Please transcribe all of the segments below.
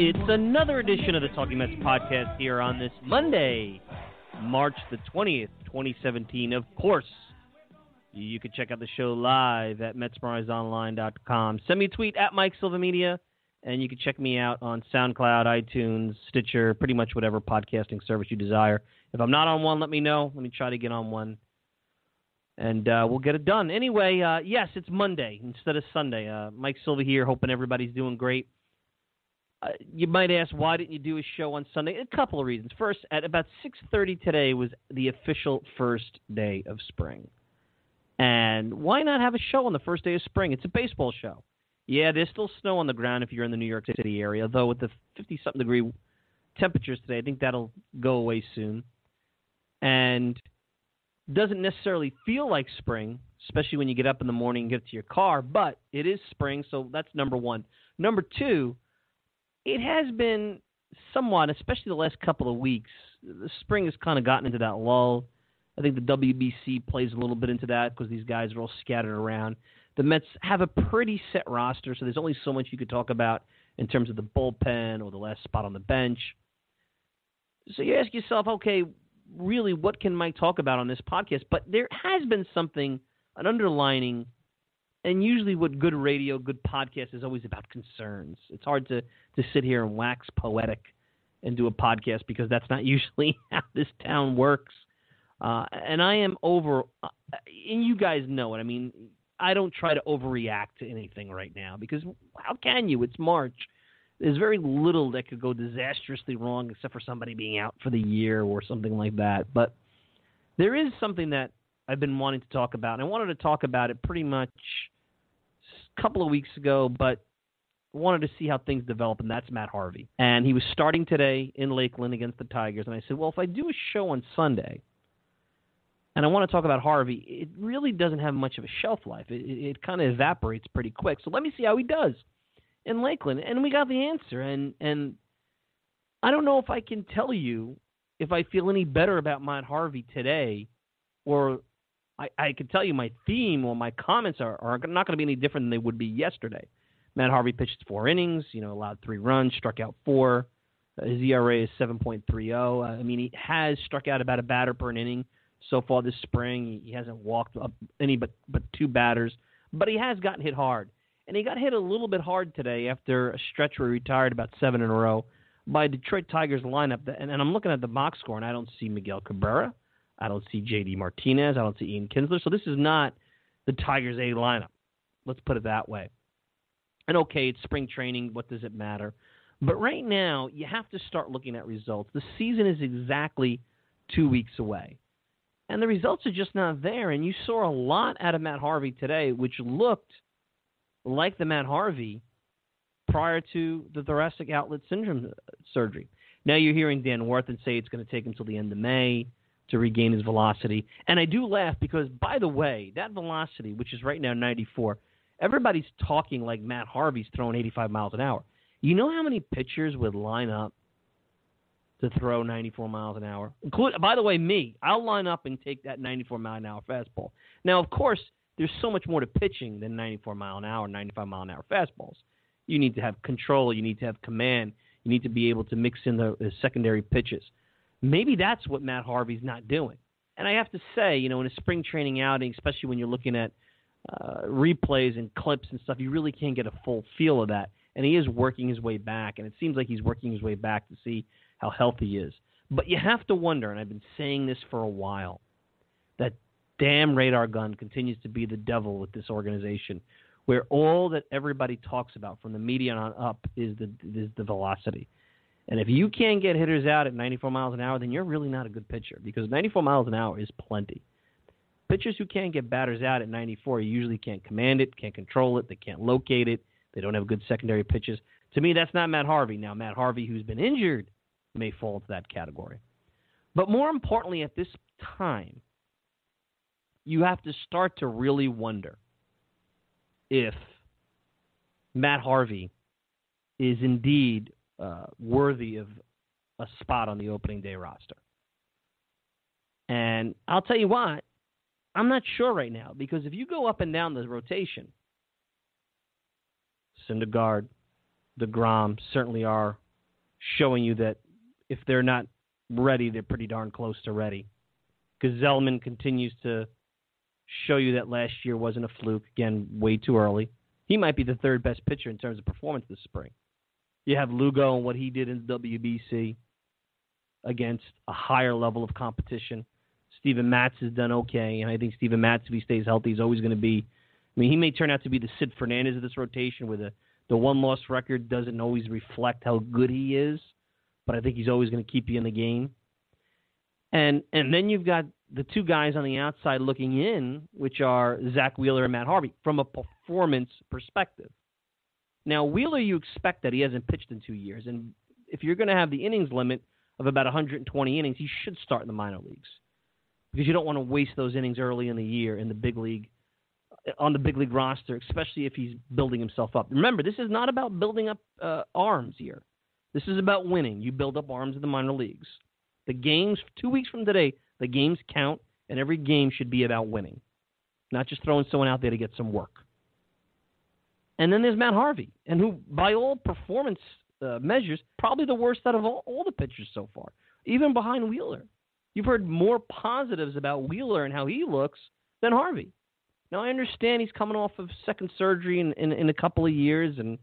It's another edition of the Talking Mets podcast here on this Monday, March the 20th, 2017. Of course, you can check out the show live at MetsmerizedOnline.com. Send me a tweet at Mike Silva Media, and you can check me out on SoundCloud, iTunes, Stitcher, pretty much whatever podcasting service you desire. If I'm not on one, let me know. Let me try to get on one, and uh, we'll get it done. Anyway, uh, yes, it's Monday instead of Sunday. Uh, Mike Silva here, hoping everybody's doing great. Uh, you might ask why didn't you do a show on Sunday? A couple of reasons. First, at about 6:30 today was the official first day of spring. And why not have a show on the first day of spring? It's a baseball show. Yeah, there's still snow on the ground if you're in the New York City area, though with the 50 something degree temperatures today, I think that'll go away soon. And doesn't necessarily feel like spring, especially when you get up in the morning and get to your car, but it is spring, so that's number 1. Number 2, it has been somewhat, especially the last couple of weeks. The spring has kind of gotten into that lull. I think the WBC plays a little bit into that because these guys are all scattered around. The Mets have a pretty set roster, so there's only so much you could talk about in terms of the bullpen or the last spot on the bench. So you ask yourself, okay, really, what can Mike talk about on this podcast? But there has been something, an underlining and usually what good radio, good podcast is always about concerns. It's hard to to sit here and wax poetic and do a podcast because that's not usually how this town works. Uh, and I am over, uh, and you guys know it. I mean, I don't try to overreact to anything right now because how can you? It's March. There's very little that could go disastrously wrong except for somebody being out for the year or something like that. But there is something that I've been wanting to talk about, and I wanted to talk about it pretty much a couple of weeks ago, but wanted to see how things develop, and that's Matt Harvey. And he was starting today in Lakeland against the Tigers, and I said, well, if I do a show on Sunday, and I want to talk about Harvey, it really doesn't have much of a shelf life. It, it, it kind of evaporates pretty quick. So let me see how he does. in Lakeland, and we got the answer. And and I don't know if I can tell you if I feel any better about Matt Harvey today, or I, I can tell you my theme or my comments are, are not going to be any different than they would be yesterday. Matt Harvey pitched four innings, you know, allowed three runs, struck out four. His ERA is 7.30. Uh, I mean, he has struck out about a batter per inning so far this spring. He hasn't walked up any but but two batters, but he has gotten hit hard, and he got hit a little bit hard today after a stretch where he retired about seven in a row by Detroit Tigers lineup. And, and I'm looking at the box score, and I don't see Miguel Cabrera, I don't see J.D. Martinez, I don't see Ian Kinsler. So this is not the Tigers A lineup. Let's put it that way. And okay, it's spring training. What does it matter? But right now, you have to start looking at results. The season is exactly two weeks away and the results are just not there. And you saw a lot out of Matt Harvey today, which looked like the Matt Harvey prior to the thoracic outlet syndrome surgery. Now you're hearing Dan Warthen say it's going to take him until the end of May to regain his velocity. And I do laugh because, by the way, that velocity, which is right now 94, everybody's talking like Matt Harvey's throwing 85 miles an hour. You know how many pitchers would line up to throw 94 miles an hour. Include, by the way, me. I'll line up and take that 94 mile an hour fastball. Now, of course, there's so much more to pitching than 94 mile an hour, 95 mile an hour fastballs. You need to have control. You need to have command. You need to be able to mix in the, the secondary pitches. Maybe that's what Matt Harvey's not doing. And I have to say, you know, in a spring training outing, especially when you're looking at uh, replays and clips and stuff, you really can't get a full feel of that. And he is working his way back, and it seems like he's working his way back to see how healthy he is. But you have to wonder, and I've been saying this for a while, that damn radar gun continues to be the devil with this organization, where all that everybody talks about from the media on up is the is the velocity. And if you can't get hitters out at 94 miles an hour, then you're really not a good pitcher because 94 miles an hour is plenty. Pitchers who can't get batters out at 94 usually can't command it, can't control it, they can't locate it, they don't have good secondary pitches. To me, that's not Matt Harvey. Now, Matt Harvey, who's been injured, may fall into that category. But more importantly, at this time, you have to start to really wonder if Matt Harvey is indeed uh, worthy of a spot on the opening day roster. And I'll tell you what, I'm not sure right now because if you go up and down the rotation, Syndergaard, DeGrom certainly are showing you that if they're not ready, they're pretty darn close to ready. Gsellman continues to show you that last year wasn't a fluke. Again, way too early. He might be the third best pitcher in terms of performance this spring. You have Lugo and what he did in WBC against a higher level of competition. Steven Matz has done okay, and I think Steven Matz, if he stays healthy, is always going to be. I mean, he may turn out to be the Sid Fernandez of this rotation, where the the one loss record doesn't always reflect how good he is but I think he's always going to keep you in the game. And and then you've got the two guys on the outside looking in, which are Zack Wheeler and Matt Harvey, from a performance perspective. Now Wheeler, you expect that he hasn't pitched in two years, and if you're going to have the innings limit of about 120 innings, he should start in the minor leagues because you don't want to waste those innings early in the year in the big league on the big league roster, especially if he's building himself up. Remember, this is not about building up uh, arms here. This is about winning. You build up arms in the minor leagues. The games, two weeks from today, the games count, and every game should be about winning, not just throwing someone out there to get some work. And then there's Matt Harvey, and who, by all performance uh, measures, probably the worst out of all, all the pitchers so far, even behind Wheeler. You've heard more positives about Wheeler and how he looks than Harvey. Now I understand he's coming off of second surgery in, in, in a couple of years, and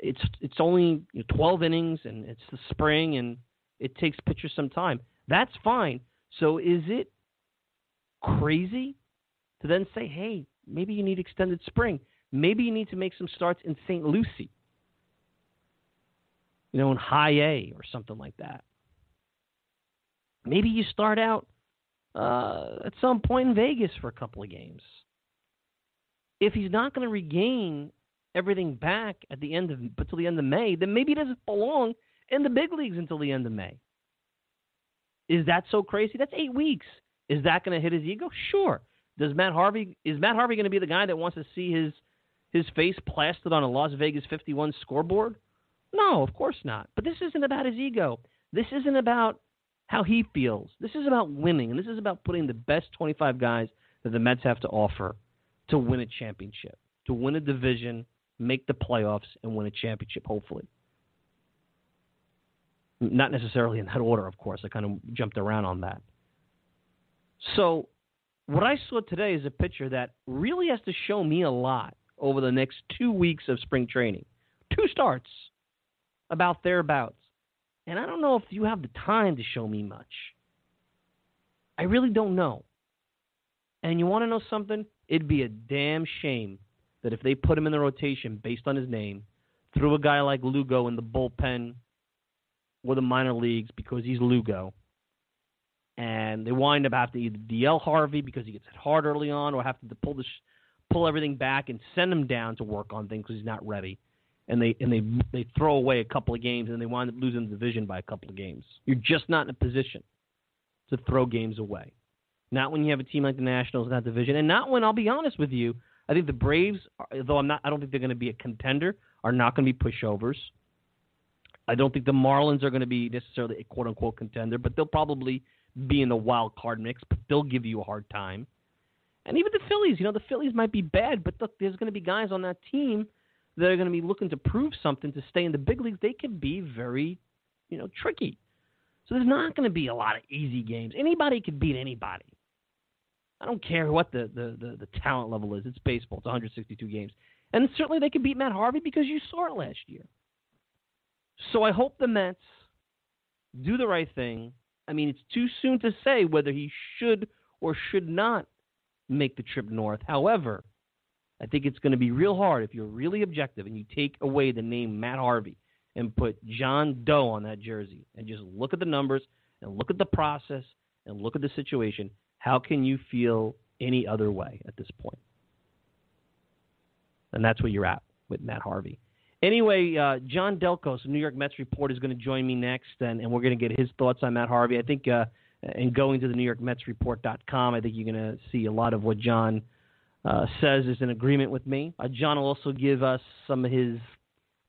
it's it's only 12 innings and it's the spring and it takes pitchers some time. That's fine. So is it crazy to then say, hey, maybe you need extended spring? Maybe you need to make some starts in St. Lucie, you know, in high A or something like that. Maybe you start out uh, at some point in Vegas for a couple of games. If he's not going to regain everything back at the end of until the end of May, then maybe he doesn't belong in the big leagues until the end of May. Is that so crazy? That's eight weeks. Is that going to hit his ego? Sure. Does Matt Harvey is Matt Harvey going to be the guy that wants to see his his face plastered on a Las Vegas 51 scoreboard? No, of course not. But this isn't about his ego. This isn't about how he feels. This is about winning, and this is about putting the best 25 guys that the Mets have to offer to win a championship, to win a division, make the playoffs, and win a championship, hopefully. Not necessarily in that order, of course. I kind of jumped around on that. So, what I saw today is a picture that really has to show me a lot over the next two weeks of spring training. Two starts, about thereabouts. And I don't know if you have the time to show me much. I really don't know. And you want to know something? It'd be a damn shame that if they put him in the rotation based on his name, threw a guy like Lugo in the bullpen or the minor leagues because he's Lugo, and they wind up having to either DL Harvey because he gets hit hard early on, or have to pull the pull everything back and send him down to work on things because he's not ready. And they and they they throw away a couple of games and they wind up losing the division by a couple of games. You're just not in a position to throw games away. Not when you have a team like the Nationals in that division, and not when I'll be honest with you. I think the Braves, though I'm not, I don't think they're going to be a contender, are not going to be pushovers. I don't think the Marlins are going to be necessarily a quote unquote contender, but they'll probably be in the wild card mix, but they'll give you a hard time. And even the Phillies, you know, the Phillies might be bad, but look, there's going to be guys on that team that are going to be looking to prove something to stay in the big leagues. They can be very, you know, tricky. So there's not going to be a lot of easy games. Anybody can beat anybody. I don't care what the, the, the, the talent level is. It's baseball. It's 162 games. And certainly they can beat Matt Harvey because you saw it last year. So I hope the Mets do the right thing. I mean, it's too soon to say whether he should or should not make the trip north. However, I think it's going to be real hard if you're really objective and you take away the name Matt Harvey and put John Doe on that jersey and just look at the numbers and look at the process and look at the situation. How can you feel any other way at this point? And that's where you're at with Matt Harvey. Anyway, uh, John Delcos, New York Mets report, is going to join me next, and, and we're going to get his thoughts on Matt Harvey. I think, uh, and going to the New York Mets report.com, I think you're going to see a lot of what John uh, says is in agreement with me. Uh, John will also give us some of his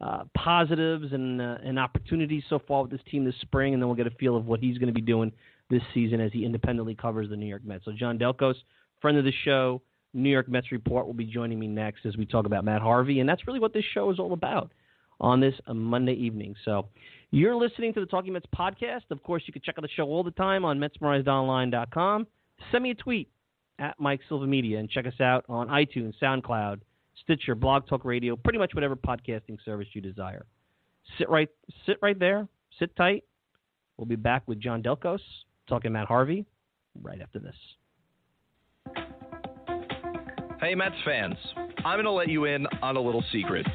uh, positives and, uh, and opportunities so far with this team this spring, and then we'll get a feel of what he's going to be doing this season as he independently covers the New York Mets. So, John Delcos, friend of the show, New York Mets report, will be joining me next as we talk about Matt Harvey, and that's really what this show is all about on this Monday evening. So, you're listening to the Talking Mets podcast. Of course, you can check out the show all the time on MetsmerizedOnline.com. Send me a tweet at Mike Silva Media and check us out on iTunes, SoundCloud, Stitcher, Blog Talk Radio, pretty much whatever podcasting service you desire. Sit right, sit right there. Sit tight. We'll be back with John Delcos talking Matt Harvey right after this. Hey, Mets fans. I'm going to let you in on a little secret.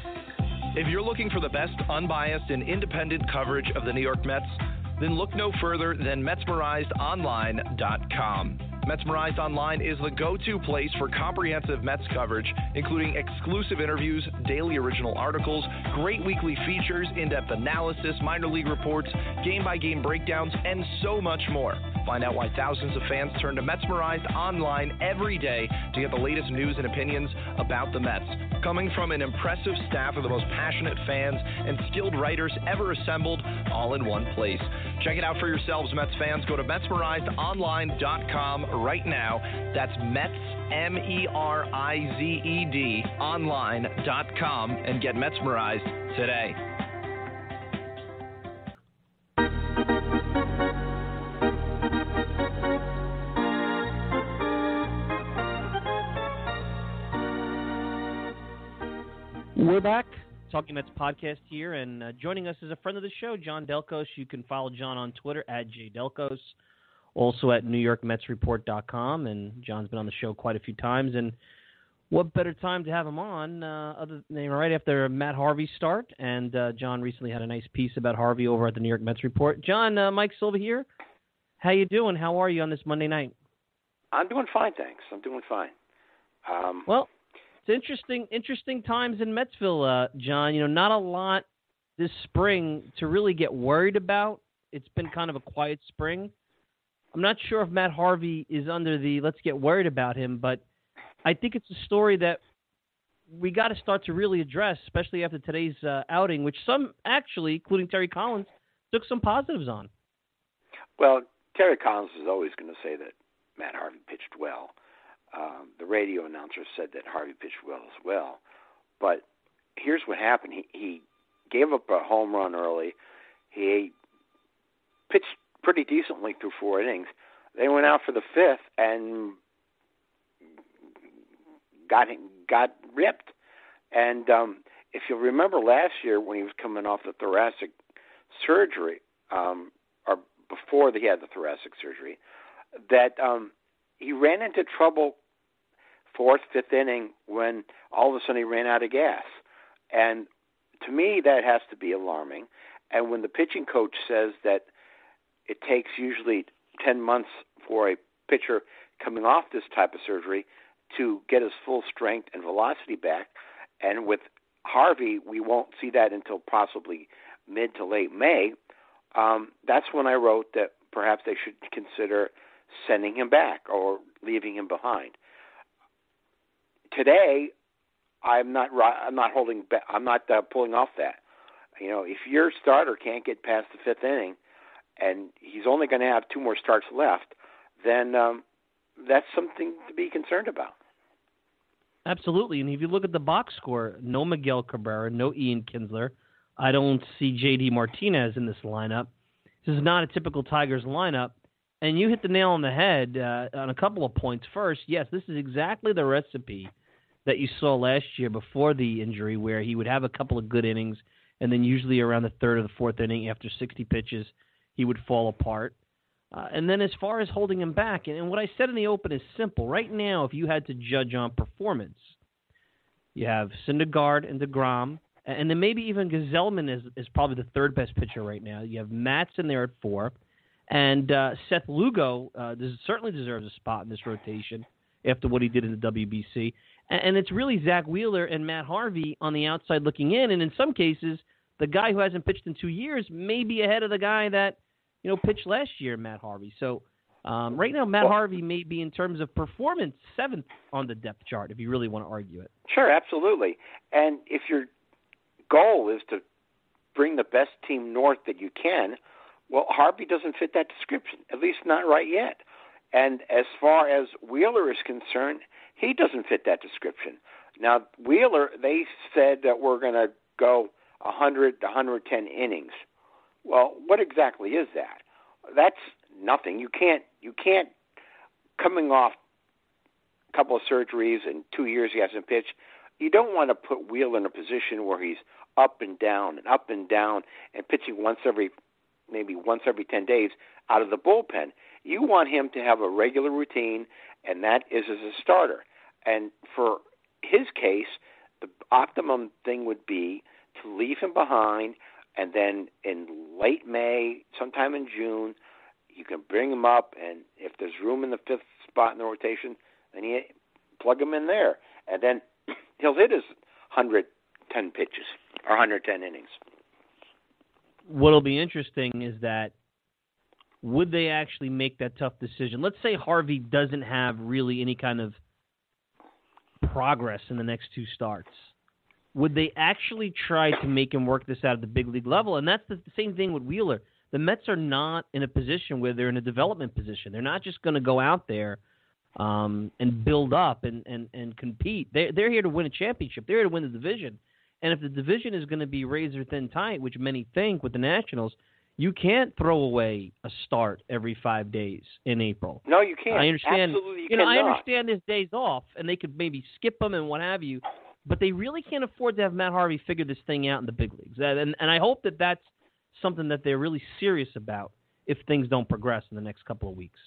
If you're looking for the best unbiased and independent coverage of the New York Mets, then look no further than MetsmerizedOnline.com. Metsmerized Online is the go to place for comprehensive Mets coverage, including exclusive interviews, daily original articles, great weekly features, in depth analysis, minor league reports, game by game breakdowns, and so much more. Find out why thousands of fans turn to Metsmerized Online every day to get the latest news and opinions about the Mets. Coming from an impressive staff of the most passionate fans and skilled writers ever assembled, all in one place. Check it out for yourselves, Mets fans. Go to MetsmerizedOnline.com right now. That's Mets, M E R I Z E D, online.com, and get Metsmerized today. We're back. Talking Mets podcast here, and uh, joining us is a friend of the show, John Delcos. You can follow John on Twitter at jdelcos, also at NewYorkMetsReport.com. And John's been on the show quite a few times. And what better time to have him on uh, other than right after Matt Harvey start? And uh, John recently had a nice piece about Harvey over at the New York Mets Report. John, uh, Mike Silva here. How you doing? How are you on this Monday night? I'm doing fine, thanks. I'm doing fine. Um, well, interesting, interesting times in Metsville, uh, John. You know, not a lot this spring to really get worried about. It's been kind of a quiet spring. I'm not sure if Matt Harvey is under the let's get worried about him, but I think it's a story that we got to start to really address, especially after today's uh, outing, which some actually, including Terry Collins, took some positives on. Well, Terry Collins is always going to say that Matt Harvey pitched well. Um, the radio announcer said that Harvey pitched well as well. But here's what happened: he he gave up a home run early. He pitched pretty decently through four innings. They went out for the fifth and got got ripped. And um, if you remember last year when he was coming off the thoracic surgery, um, or before he had the thoracic surgery, that um, he ran into trouble fourth, fifth inning when all of a sudden he ran out of gas. And to me, that has to be alarming. And when the pitching coach says that it takes usually 10 months for a pitcher coming off this type of surgery to get his full strength and velocity back, and with Harvey, we won't see that until possibly mid to late May. Um, that's when I wrote that perhaps they should consider sending him back or leaving him behind. Today, I'm not I'm not holding I'm not uh, pulling off that. You know, if your starter can't get past the fifth inning, and he's only going to have two more starts left, then um, that's something to be concerned about. Absolutely, and if you look at the box score, no Miguel Cabrera, no Ian Kinsler. I don't see J.D. Martinez in this lineup. This is not a typical Tigers lineup. And you hit the nail on the head uh, on a couple of points. First, yes, this is exactly the recipe that you saw last year before the injury, where he would have a couple of good innings, and then usually around the third or the fourth inning, after 60 pitches, he would fall apart. Uh, and then as far as holding him back, and, and what I said in the open is simple. Right now, if you had to judge on performance, you have Syndergaard and DeGrom, and then maybe even Gsellman is, is probably the third best pitcher right now. You have Matz in there at four. And uh, Seth Lugo uh, certainly deserves a spot in this rotation after what he did in the WBC. And, and it's really Zack Wheeler and Matt Harvey on the outside looking in. And in some cases, the guy who hasn't pitched in two years may be ahead of the guy that you know pitched last year, Matt Harvey. So um, right now, Matt Harvey may be in terms of performance seventh on the depth chart if you really want to argue it. Sure, absolutely. And if your goal is to bring the best team north that you can, well, Harvey doesn't fit that description, at least not right yet. And as far as Wheeler is concerned, he doesn't fit that description. Now, Wheeler, they said that we're going to go 100 to 110 innings. Well, what exactly is that? That's nothing. You can't you can't coming off a couple of surgeries and two years he hasn't pitched. You don't want to put Wheeler in a position where he's up and down and up and down and pitching once every maybe once every 10 days out of the bullpen. You want him to have a regular routine, and that is as a starter. And for his case, the optimum thing would be to leave him behind, and then in late May, sometime in June, you can bring him up, and if there's room in the fifth spot in the rotation, then you plug him in there, and then he'll hit his 110 pitches or 110 innings what'll be interesting is that would they actually make that tough decision? Let's say Harvey doesn't have really any kind of progress in the next two starts. Would they actually try to make him work this out at the big league level? And that's the same thing with Wheeler. The Mets are not in a position where they're in a development position. They're not just going to go out there um, and build up and, and, and compete. They're, they're here to win a championship. They're here to win the division. And if the division is going to be razor thin tight, which many think with the Nationals, you can't throw away a start every five days in April. No, you can't. I understand. Absolutely, you, you know, cannot. I understand there's days off, and they could maybe skip them and what have you, but they really can't afford to have Matt Harvey figure this thing out in the big leagues. And and I hope that that's something that they're really serious about if things don't progress in the next couple of weeks.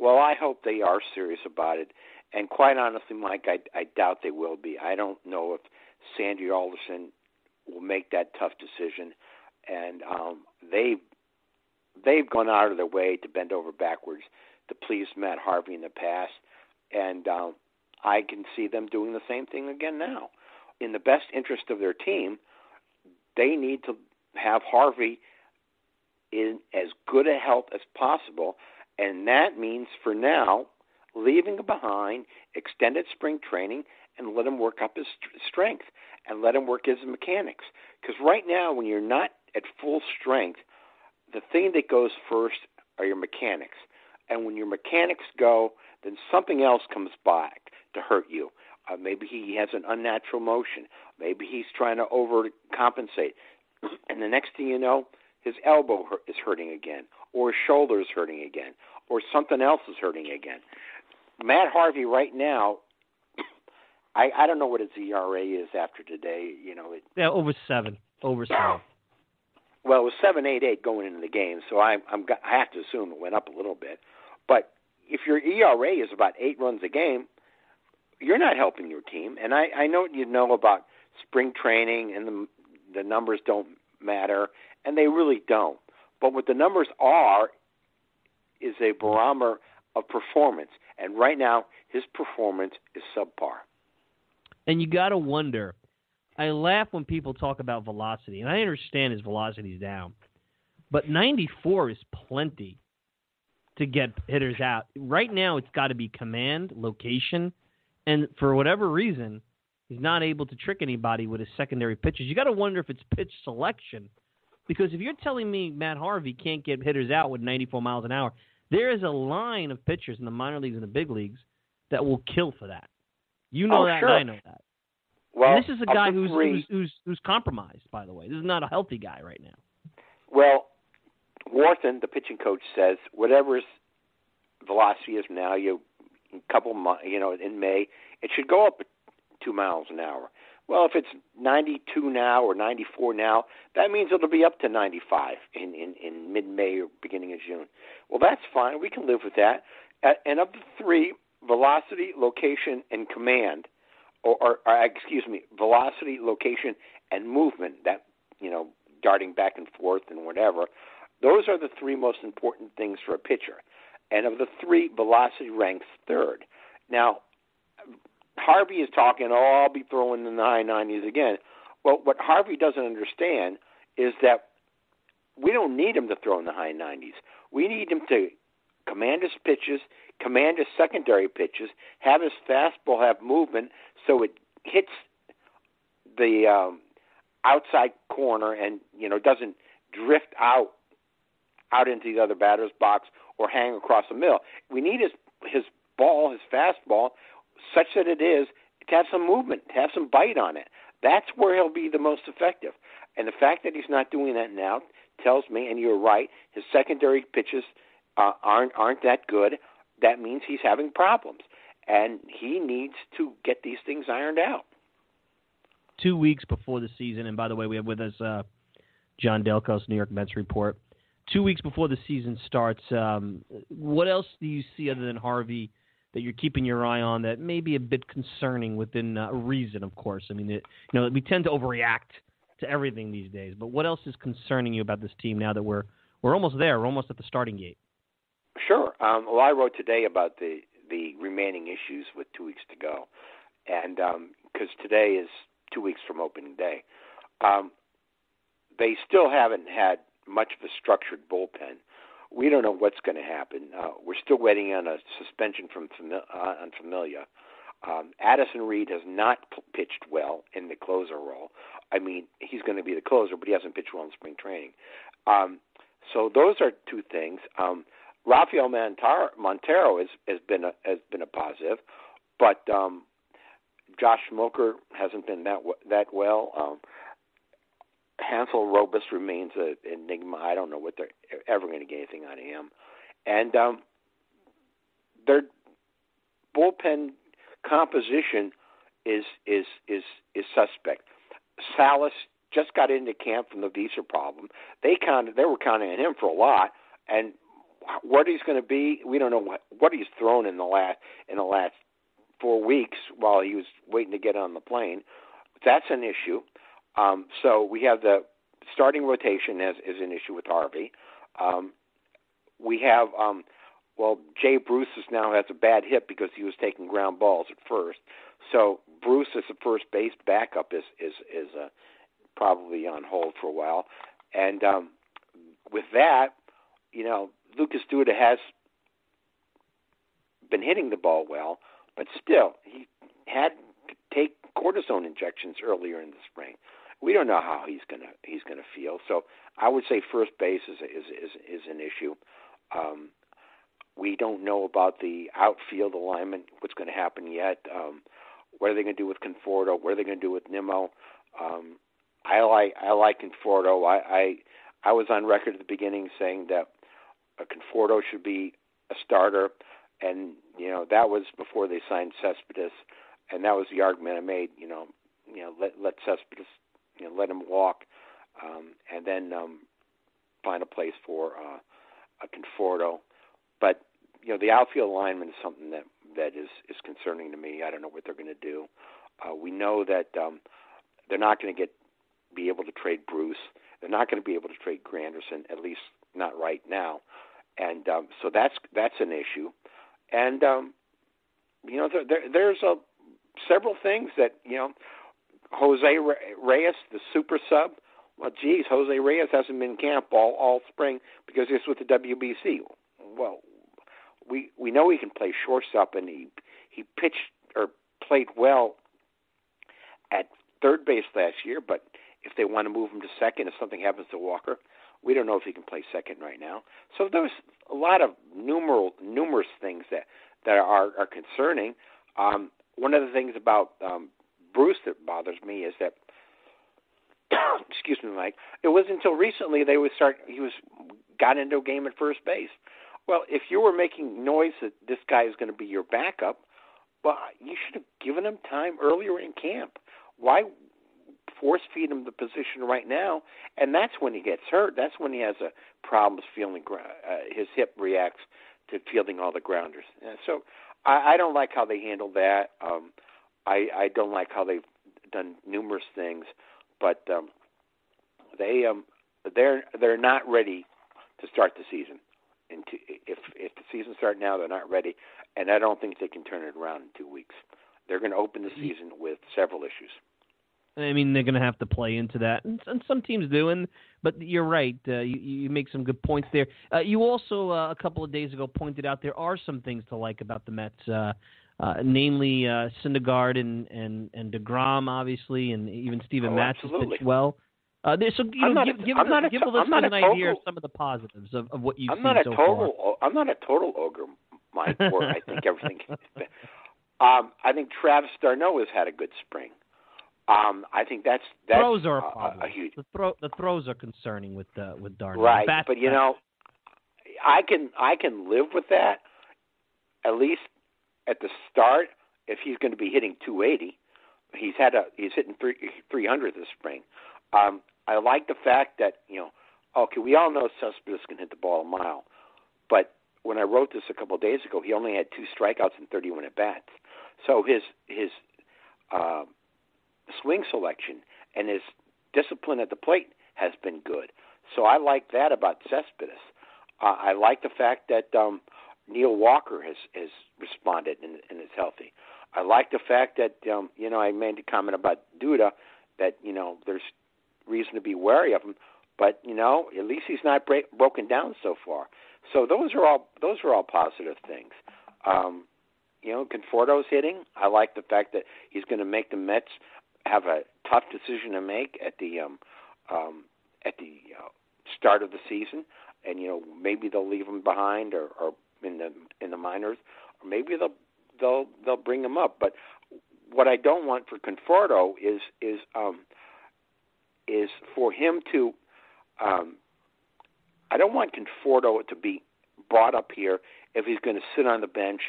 Well, I hope they are serious about it, and quite honestly, Mike, I, I doubt they will be. I don't know if Sandy Alderson will make that tough decision, and um, they they've gone out of their way to bend over backwards to please Matt Harvey in the past, and um, I can see them doing the same thing again now. In the best interest of their team, they need to have Harvey in as good a health as possible, and that means for now leaving behind extended spring training and let him work up his strength and let him work his mechanics. Because right now, when you're not at full strength, the thing that goes first are your mechanics. And when your mechanics go, then something else comes back to hurt you. Uh, maybe he has an unnatural motion. Maybe he's trying to overcompensate. And the next thing you know, his elbow is hurting again, or his shoulder is hurting again, or something else is hurting again. Matt Harvey right now, I I don't know what his ERA is after today. You know, it, yeah, over seven, over seven. Well, it was seven eight eight going into the game, so I I'm I have to assume it went up a little bit. But if your ERA is about eight runs a game, you're not helping your team. And I I know you know about spring training and the the numbers don't matter, and they really don't. But what the numbers are is a barometer of performance, and right now his performance is subpar. And you got to wonder. I laugh when people talk about velocity, and I understand his velocity is down, but 94 is plenty to get hitters out. Right now, it's got to be command, location, and for whatever reason, he's not able to trick anybody with his secondary pitches. You got to wonder if it's pitch selection, because if you're telling me Matt Harvey can't get hitters out with 94 miles an hour, there is a line of pitchers in the minor leagues and the big leagues that will kill for that. You know oh, that, sure. I know that. Well, and this is a guy who's, who's who's who's compromised. By the way, this is not a healthy guy right now. Well, Warthen, the pitching coach, says whatever his velocity is now, you a couple months, you know, in May, it should go up two miles an hour. Well, if it's 92 now or 94 now, that means it'll be up to 95 in in, in mid-May or beginning of June. Well, that's fine. We can live with that. And of the three, velocity, location, and command, or, or, or excuse me, velocity, location, and movement. That you know, darting back and forth and whatever. Those are the three most important things for a pitcher. And of the three, velocity ranks third. Now, Harvey is talking, oh, I'll be throwing in the high 90s again. Well, what Harvey doesn't understand is that we don't need him to throw in the high 90s. We need him to command his pitches, command his secondary pitches, have his fastball have movement so it hits the um, outside corner and you know doesn't drift out out into the other batter's box or hang across the middle. We need his his ball, his fastball, such that it is to have some movement, to have some bite on it. That's where he'll be the most effective. And the fact that he's not doing that now tells me, and you're right, his secondary pitches uh, aren't aren't that good. That means he's having problems, and he needs to get these things ironed out. Two weeks before the season, and by the way, we have with us uh, John Delcos, New York Mets report. Two weeks before the season starts, um, what else do you see other than Harvey that you're keeping your eye on that may be a bit concerning within uh, reason? Of course, I mean, it, you know, we tend to overreact to everything these days. But what else is concerning you about this team now that we're we're almost there? We're almost at the starting gate. Sure. Um, well, I wrote today about the the remaining issues with two weeks to go, and because um, today is two weeks from opening day, um, they still haven't had much of a structured bullpen. We don't know what's going to happen. Uh, we're still waiting on a suspension from uh, on Familia. Um, Addison Reed has not p- pitched well in the closer role. I mean, he's going to be the closer, but he hasn't pitched well in spring training. Um, so those are two things. Um, Rafael Montero, has, has been a, has been a positive, but um, Josh Smoker hasn't been that that well. Um, Hansel Robles remains an enigma. I don't know what they're ever going to get anything out of him, and um, their bullpen composition is is is is suspect. Salas just got into camp from the visa problem. They counted. They were counting on him for a lot, and what he's going to be, we don't know what, what he's thrown in the last in the last four weeks while he was waiting to get on the plane. That's an issue. Um, so we have the starting rotation as is an issue with Harvey. Um, we have um, well, Jay Bruce is now has a bad hip because he was taking ground balls at first. So Bruce as a first base backup is is is uh, probably on hold for a while. And um, with that, you know, Lucas Duda has been hitting the ball well, but still, he had to take cortisone injections earlier in the spring. We don't know how he's gonna he's gonna feel. So I would say first base is is is, is an issue. Um, we don't know about the outfield alignment, what's going to happen yet. Um, what are they going to do with Conforto? What are they going to do with Nimmo? Um, I like I like Conforto. I, I I was on record at the beginning saying that a Conforto should be a starter, and you know that was before they signed Cespedes, and that was the argument I made. You know, you know let let Cespedes, you know, let him walk, um, and then um, find a place for uh, a Conforto. But you know, the outfield alignment is something that that is is concerning to me. I don't know what they're going to do. Uh, we know that um, they're not going to get be able to trade Bruce. They're not going to be able to trade Granderson, at least not right now. And um, so that's that's an issue. And um, you know, there, there, there's a several things that you know. Jose Reyes, the super sub. Well, geez, Jose Reyes hasn't been in camp all all spring because he's with the WBC. Well, we we know he can play shortstop, and he he pitched or played well at third base last year. But if they want to move him to second, if something happens to Walker, we don't know if he can play second right now. So there's a lot of numeral numerous things that that are are concerning. Um, one of the things about um, Bruce that bothers me is that excuse me, Mike. It wasn't until recently they would start. He was got into a game at first base. Well, if you were making noise that this guy is going to be your backup, well, you should have given him time earlier in camp. Why force feed him the position right now? And that's when he gets hurt. That's when he has a problems feeling uh, his hip reacts to fielding all the grounders. And so I, I don't like how they handle that. Um, I, I don't like how they've done numerous things, but um, they um, they're they're not ready to start the season into if if the season starts now, they're not ready, and I don't think they can turn it around in two weeks. They're going to open the season with several issues. I mean, they're going to have to play into that, and, and some teams do. And but you're right. Uh, you, you make some good points there. Uh, you also uh, a couple of days ago pointed out there are some things to like about the Mets. Uh, uh, namely, uh, Syndergaard and and and Degrom, obviously, and even Steven oh, Matz has pitched well. Uh, so you I'm know, give, a, give, I'm a, give the I'm not listeners a an idea of some of the positives of, of what you've I'm seen not a so total. far. I'm not a total ogre, Mike. I think everything. um, I think Travis d'Arnaud has had a good spring. Um, I think that's that's throws are a, a, a huge. The, throw, the throws are concerning with uh, with d'Arnaud. Right, Bats, but you know, I can I can live with that. At least at the start, if he's going to be hitting 280, he's had a he's hitting three, 300 this spring. Um, I like the fact that you know, okay, we all know Cespedes can hit the ball a mile, but when I wrote this a couple of days ago, he only had two strikeouts and 31 at bats. So his his uh, swing selection and his discipline at the plate has been good. So I like that about Cespedes. Uh, I like the fact that um, Neil Walker has has responded and, and is healthy. I like the fact that um, you know I made a comment about Duda that you know there's reason to be wary of him. But you know, at least he's not break, broken down so far. So those are all those are all positive things. Um, you know, Conforto's hitting. I like the fact that he's going to make the Mets have a tough decision to make at the um, um, at the uh, start of the season, and you know maybe they'll leave him behind or, or in the in the minors, or maybe they'll they'll they'll bring him up. But what I don't want for Conforto is is um, is for him to. Um, I don't want Conforto to be brought up here if he's going to sit on the bench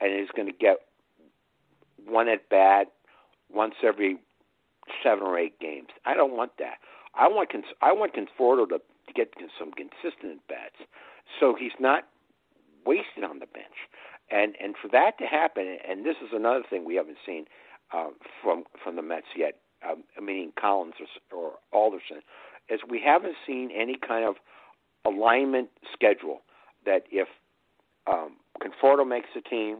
and he's going to get one at bat once every seven or eight games. I don't want that. I want I want Conforto to get some consistent bats, so he's not wasted on the bench. And and for that to happen, and this is another thing we haven't seen uh, from from the Mets yet um, meaning Collins or, or Alderson, is we haven't seen any kind of alignment schedule that if um, Conforto makes the team,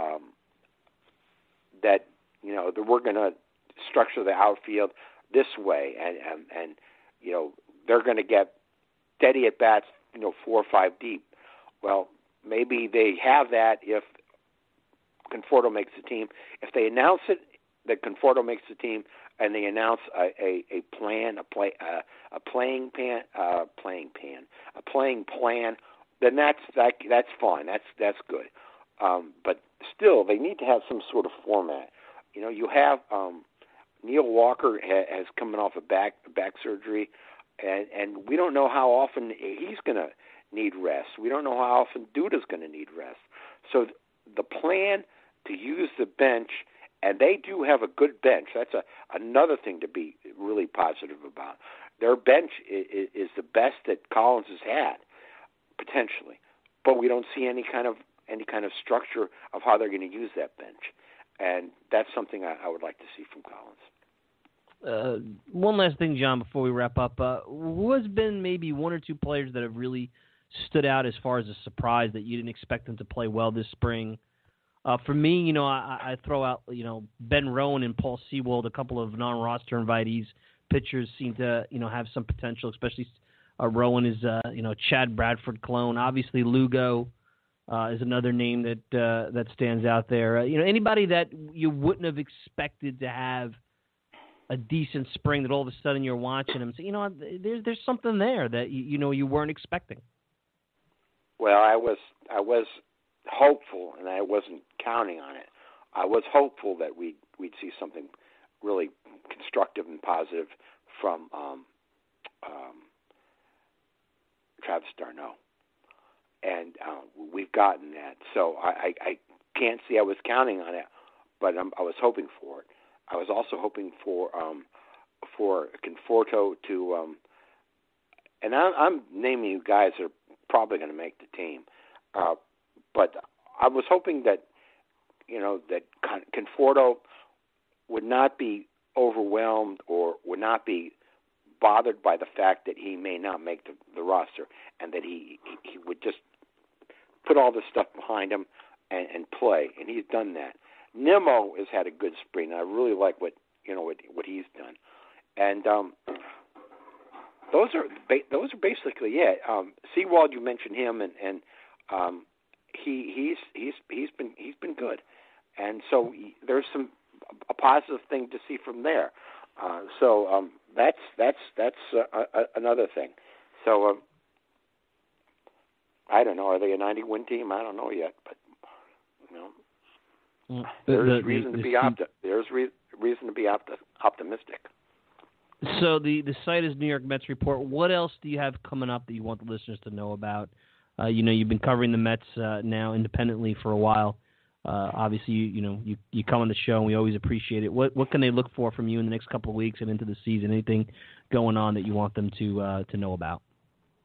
um, that you know that we're going to structure the outfield this way, and and, and you know they're going to get steady at bats, you know, four or five deep. Well, maybe they have that if Conforto makes the team. If they announce it that Conforto makes the team, and they announce a a, a plan, a play, uh, a playing pan, uh, playing pan, a playing plan, then that's that that's fine. That's that's good. Um, but still, they need to have some sort of format. You know, you have um, Neil Walker ha- has coming off a back back surgery, and and we don't know how often he's going to need rest. We don't know how often Duda's going to need rest. So the plan to use the bench, and they do have a good bench. That's a another thing to be really positive about. Their bench is, is the best that Collins has had potentially, but we don't see any kind of any kind of structure of how they're going to use that bench, and that's something I, I would like to see from Collins. Uh, one last thing, John, before we wrap up, uh, who has been maybe one or two players that have really stood out as far as a surprise that you didn't expect them to play well this spring? Uh, for me, you know, I, I throw out, you know, Ben Rowen and Paul Sewald, a couple of non-roster invitees. Pitchers seem to, you know, have some potential, especially uh, Rowen is, uh, you know, Chad Bradford clone. Obviously, Lugo uh, is another name that uh, that stands out there. You know, anybody that you wouldn't have expected to have a decent spring, that all of a sudden you're watching them, say, you know, there's there's something there that you, you know you weren't expecting. Well, I was I was hopeful, and I wasn't counting on it. I was hopeful that we'd we'd see something really constructive and positive from um, um, Travis d'Arnaud, and uh, we've gotten that. So I, I, I can't say I was counting on it, but I'm, I was hoping for it. I was also hoping for um, for Conforto to, um, and I'm, I'm naming you guys that are probably going to make the team, uh, but I was hoping that you know that Conforto would not be overwhelmed or would not be bothered by the fact that he may not make the, the roster, and that he he would just put all this stuff behind him and, and play, and he's done that. Nimmo has had a good spring. I really like what you know what what he's done, and um, those are those are basically it. Um, Sewald, you mentioned him, and and um, he he's he's he's been he's been good, and so there's some a positive thing to see from there. Uh, so um, that's that's that's uh, a, another thing. So um, I don't know. Are they a 90 win team? I don't know yet, but well, there's the, reason the, to be opti- there's re- reason to be opti- optimistic. So the the site is New York Mets report. What else do you have coming up that you want the listeners to know about? Uh, you know, you've been covering the Mets uh, now independently for a while. Uh, obviously, you, you know you you come on the show, and we always appreciate it. What what can they look for from you in the next couple of weeks and into the season? Anything going on that you want them to uh, to know about?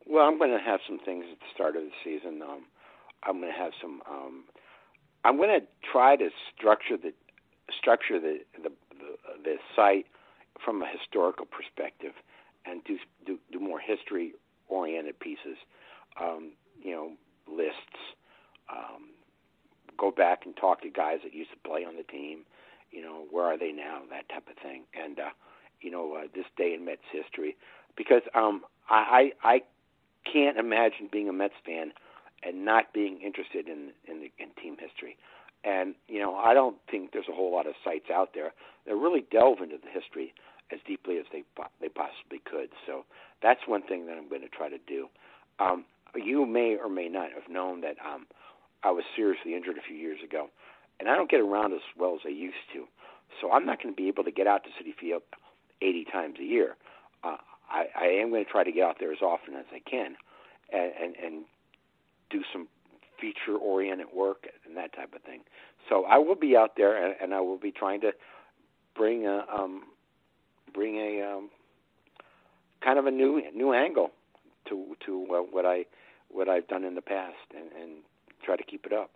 Well, I'm going to have some things at the start of the season. Um, I'm going to have some. Um, I'm going to try to structure the structure the the, the, the site from a historical perspective, and do do, do more history oriented pieces. Um, you know, lists. Um, go back and talk to guys that used to play on the team. You know, where are they now? That type of thing. And uh, you know, uh, this day in Mets history, because um, I, I I can't imagine being a Mets fan and not being interested in in, the, in team history. And you know, I don't think there's a whole lot of sites out there that really delve into the history as deeply as they they possibly could. So that's one thing that I'm going to try to do. Um, you may or may not have known that um, I was seriously injured a few years ago, and I don't get around as well as I used to. So I'm not going to be able to get out to Citi Field 80 times a year. Uh, I, I am going to try to get out there as often as I can, and and, and do some feature-oriented work and that type of thing. So I will be out there, and, and I will be trying to bring a um, bring a um, kind of a new new angle to to uh, what I what I've done in the past, and, and try to keep it up.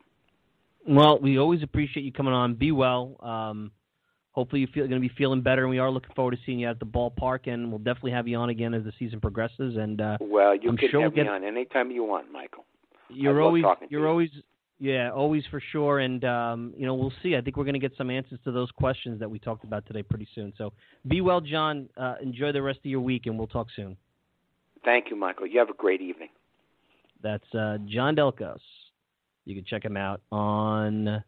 Well, we always appreciate you coming on. Be well. Um, hopefully, you feel going to be feeling better, and we are looking forward to seeing you at the ballpark. And we'll definitely have you on again as the season progresses. And uh, well, you I'm can sure have we'll me get... on anytime you want, Michael. You're always you're you. always yeah always for sure. And um, you know we'll see. I think we're going to get some answers to those questions that we talked about today pretty soon. So be well, John. Uh, enjoy the rest of your week, and we'll talk soon. Thank you, Michael. You have a great evening. That's uh, John Delcos. You can check him out on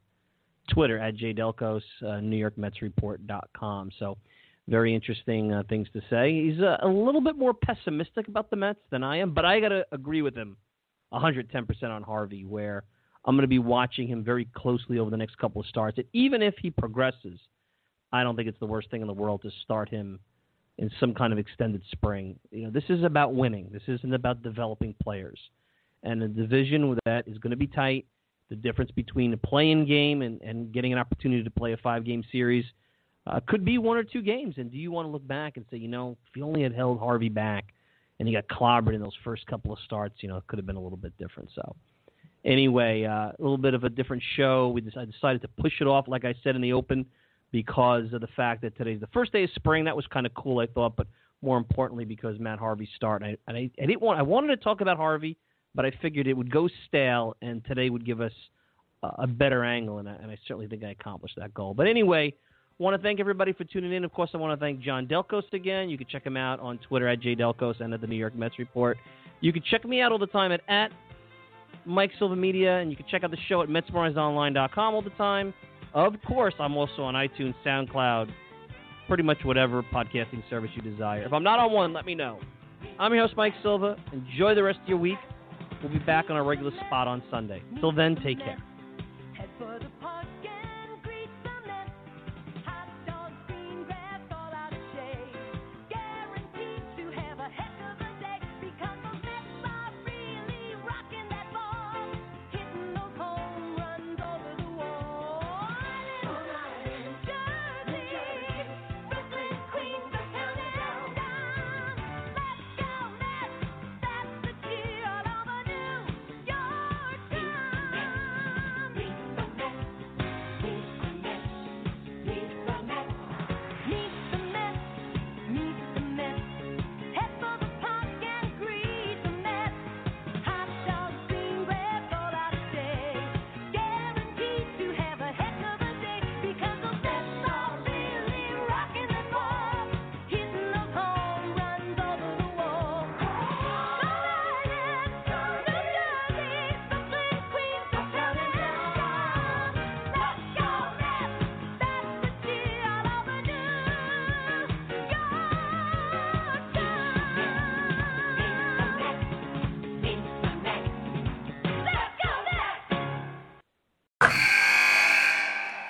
Twitter at jdelcos, uh, NewYorkMetsReport.com. So very interesting uh, things to say. He's uh, a little bit more pessimistic about the Mets than I am, but I got to agree with him 110% on Harvey, where I'm going to be watching him very closely over the next couple of starts. And even if he progresses, I don't think it's the worst thing in the world to start him in some kind of extended spring. You know, this is about winning. This isn't about developing players. And the division with that is going to be tight. The difference between a play-in game and, and getting an opportunity to play a five-game series – uh, could be one or two games. And do you want to look back and say, you know, if you only had held Harvey back and he got clobbered in those first couple of starts, you know, it could have been a little bit different. So, anyway, uh, a little bit of a different show. We decided, decided to push it off, like I said in the open, because of the fact that today's the first day of spring. That was kind of cool, I thought, but more importantly because Matt Harvey's start. And I, and I, I didn't want I wanted to talk about Harvey, but I figured it would go stale, and today would give us a, a better angle, and I, and I certainly think I accomplished that goal. But anyway. Want to thank everybody for tuning in. Of course, I want to thank John Delcos again. You can check him out on Twitter at jdelcos and at the New York Mets Report. You can check me out all the time at, at Mike Silva Media, and you can check out the show at MetsmerizedOnline.com all the time. Of course, I'm also on iTunes, SoundCloud, pretty much whatever podcasting service you desire. If I'm not on one, let me know. I'm your host, Mike Silva. Enjoy the rest of your week. We'll be back on our regular spot on Sunday. Till then, take care.